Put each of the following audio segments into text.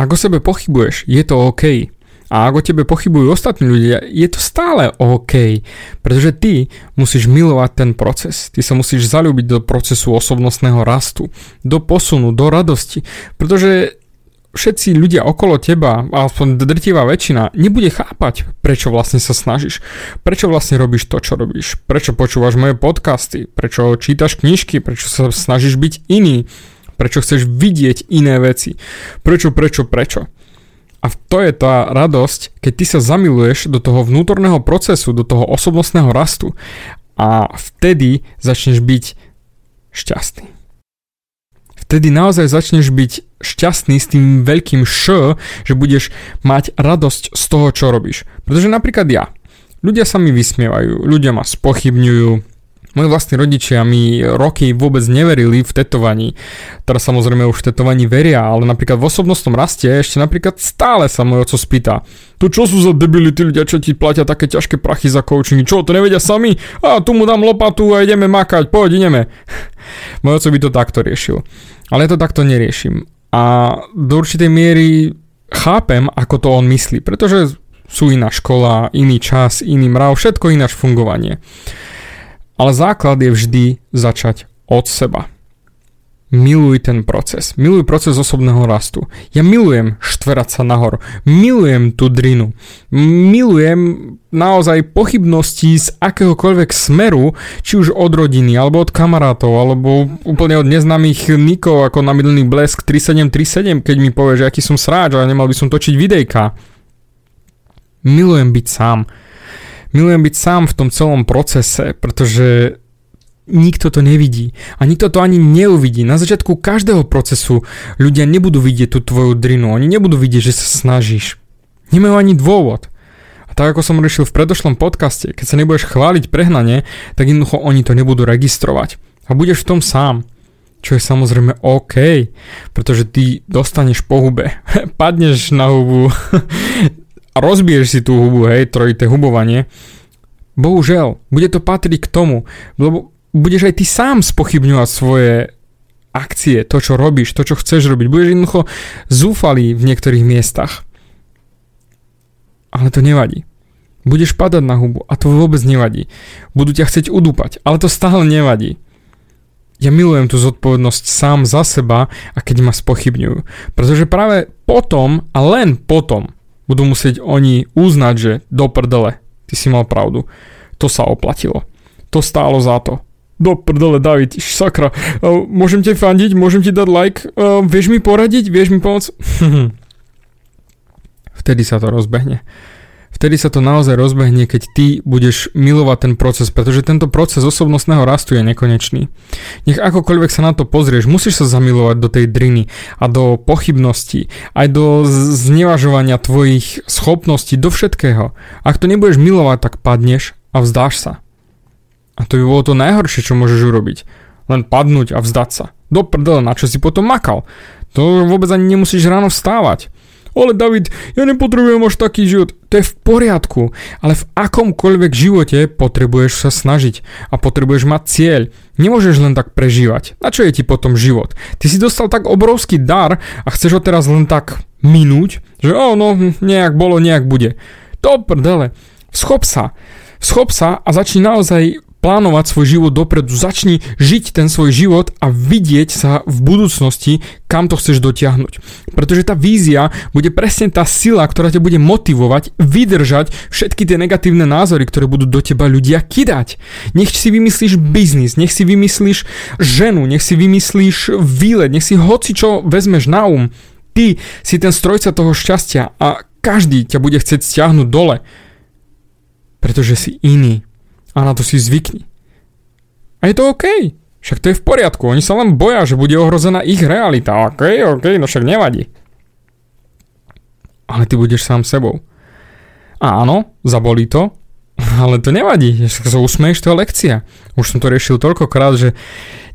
Ak o sebe pochybuješ, je to OK. A ak o tebe pochybujú ostatní ľudia, je to stále OK, pretože ty musíš milovať ten proces. Ty sa musíš zalúbiť do procesu osobnostného rastu, do posunu, do radosti, pretože všetci ľudia okolo teba, aspoň drtivá väčšina, nebude chápať, prečo vlastne sa snažíš, prečo vlastne robíš to, čo robíš, prečo počúvaš moje podcasty, prečo čítaš knižky, prečo sa snažíš byť iný, prečo chceš vidieť iné veci, prečo, prečo, prečo. A to je tá radosť, keď ty sa zamiluješ do toho vnútorného procesu, do toho osobnostného rastu a vtedy začneš byť šťastný. Vtedy naozaj začneš byť šťastný s tým veľkým š, že budeš mať radosť z toho, čo robíš. Pretože napríklad ja. Ľudia sa mi vysmievajú, ľudia ma spochybňujú, Moji vlastní rodičia mi roky vôbec neverili v tetovaní. Teraz samozrejme už v tetovaní veria, ale napríklad v osobnostnom raste ešte napríklad stále sa môj oco spýta. To čo sú za debility ľudia, čo ti platia také ťažké prachy za coaching? Čo, to nevedia sami? A tu mu dám lopatu a ideme makať, poď, ideme. môj oco by to takto riešil. Ale ja to takto neriešim. A do určitej miery chápem, ako to on myslí, pretože sú iná škola, iný čas, iný mrav, všetko ináč fungovanie. Ale základ je vždy začať od seba. Miluj ten proces. Miluj proces osobného rastu. Ja milujem štverať sa nahor. Milujem tú drinu. Milujem naozaj pochybnosti z akéhokoľvek smeru, či už od rodiny, alebo od kamarátov, alebo úplne od neznámych nikov, ako na milený blesk 3737, keď mi povie, že aký som sráč a nemal by som točiť videjka. Milujem byť sám milujem byť sám v tom celom procese, pretože nikto to nevidí. A nikto to ani neuvidí. Na začiatku každého procesu ľudia nebudú vidieť tú tvoju drinu. Oni nebudú vidieť, že sa snažíš. Nemajú ani dôvod. A tak ako som riešil v predošlom podcaste, keď sa nebudeš chváliť prehnane, tak jednoducho oni to nebudú registrovať. A budeš v tom sám. Čo je samozrejme OK, pretože ty dostaneš po hube, padneš na hubu, a rozbiješ si tú hubu, hej, trojité hubovanie, bohužiaľ, bude to patriť k tomu, lebo budeš aj ty sám spochybňovať svoje akcie, to, čo robíš, to, čo chceš robiť. Budeš jednoducho zúfalý v niektorých miestach. Ale to nevadí. Budeš padať na hubu a to vôbec nevadí. Budú ťa chcieť udúpať, ale to stále nevadí. Ja milujem tú zodpovednosť sám za seba a keď ma spochybňujú. Pretože práve potom a len potom budú musieť oni uznať, že do prdele, ty si mal pravdu. To sa oplatilo. To stálo za to. Do prdele, David, sakra. Uh, môžem ti fandiť, môžem ti dať like, uh, vieš mi poradiť, vieš mi pomôcť? Vtedy sa to rozbehne vtedy sa to naozaj rozbehne, keď ty budeš milovať ten proces, pretože tento proces osobnostného rastu je nekonečný. Nech akokoľvek sa na to pozrieš, musíš sa zamilovať do tej driny a do pochybností, aj do znevažovania tvojich schopností, do všetkého. Ak to nebudeš milovať, tak padneš a vzdáš sa. A to by bolo to najhoršie, čo môžeš urobiť. Len padnúť a vzdať sa. Do prdele, na čo si potom makal. To vôbec ani nemusíš ráno vstávať. Ale David, ja nepotrebujem až taký život. To je v poriadku, ale v akomkoľvek živote potrebuješ sa snažiť a potrebuješ mať cieľ. Nemôžeš len tak prežívať. Na čo je ti potom život? Ty si dostal tak obrovský dar a chceš ho teraz len tak minúť, že oh, no, nejak bolo, nejak bude. To prdele. Schop sa. Schop sa a začni naozaj plánovať svoj život dopredu, začni žiť ten svoj život a vidieť sa v budúcnosti, kam to chceš dotiahnuť. Pretože tá vízia bude presne tá sila, ktorá ťa bude motivovať vydržať všetky tie negatívne názory, ktoré budú do teba ľudia kidať. Nech si vymyslíš biznis, nech si vymyslíš ženu, nech si vymyslíš výlet, nech si hoci čo vezmeš na um. Ty si ten strojca toho šťastia a každý ťa bude chcieť stiahnuť dole, pretože si iný, a na to si zvykni. A je to OK. Však to je v poriadku. Oni sa len boja, že bude ohrozená ich realita. OK, OK, no však nevadí. Ale ty budeš sám sebou. A áno, zabolí to, ale to nevadí. Sa usmeješ, to je lekcia. Už som to riešil toľkokrát, že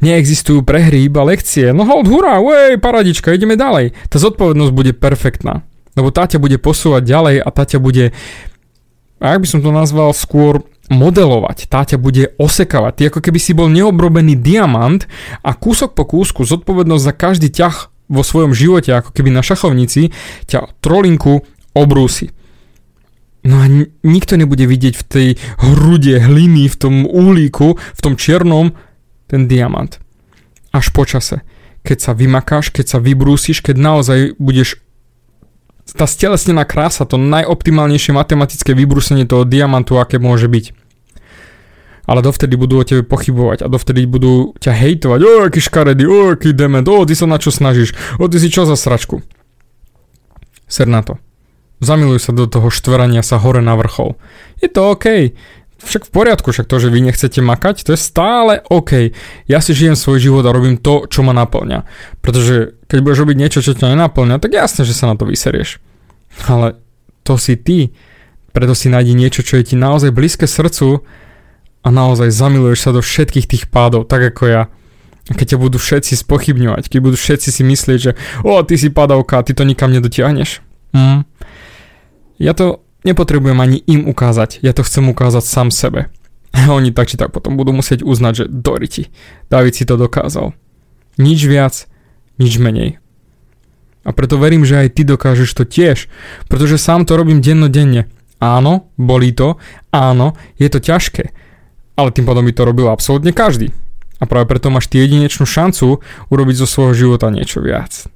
neexistujú prehry, iba lekcie. No hold, hurá, wej, paradička, ideme ďalej. Tá zodpovednosť bude perfektná. Lebo tá ťa bude posúvať ďalej a tá ťa bude, ak by som to nazval, skôr modelovať, tá ťa bude osekávať. Ty ako keby si bol neobrobený diamant a kúsok po kúsku zodpovednosť za každý ťah vo svojom živote, ako keby na šachovnici, ťa trolinku obrúsi. No a nikto nebude vidieť v tej hrude hliny, v tom uhlíku, v tom čiernom, ten diamant. Až po čase. Keď sa vymakáš, keď sa vybrúsiš, keď naozaj budeš tá stelesnená krása, to najoptimálnejšie matematické vybrúsenie toho diamantu, aké môže byť. Ale dovtedy budú o tebe pochybovať a dovtedy budú ťa hejtovať. O, aký škaredý, o, aký dement, o, ty sa na čo snažíš, o, ty si čo za sračku. Ser na to. Zamiluj sa do toho štverania sa hore na vrchol. Je to OK. Však v poriadku, však to, že vy nechcete makať, to je stále OK. Ja si žijem svoj život a robím to, čo ma naplňa. Pretože keď budeš robiť niečo, čo ťa nenaplňa, tak jasne, že sa na to vyserieš. Ale to si ty. Preto si nájdi niečo, čo je ti naozaj blízke srdcu a naozaj zamiluješ sa do všetkých tých pádov, tak ako ja. Keď ťa budú všetci spochybňovať, keď budú všetci si myslieť, že o, ty si padavka, ty to nikam nedotiahneš. Mm. Ja to nepotrebujem ani im ukázať, ja to chcem ukázať sám sebe. Oni tak či tak potom budú musieť uznať, že Doriti, David si to dokázal. Nič viac, nič menej. A preto verím, že aj ty dokážeš to tiež, pretože sám to robím dennodenne. Áno, bolí to, áno, je to ťažké, ale tým pádom by to robil absolútne každý. A práve preto máš ty jedinečnú šancu urobiť zo svojho života niečo viac.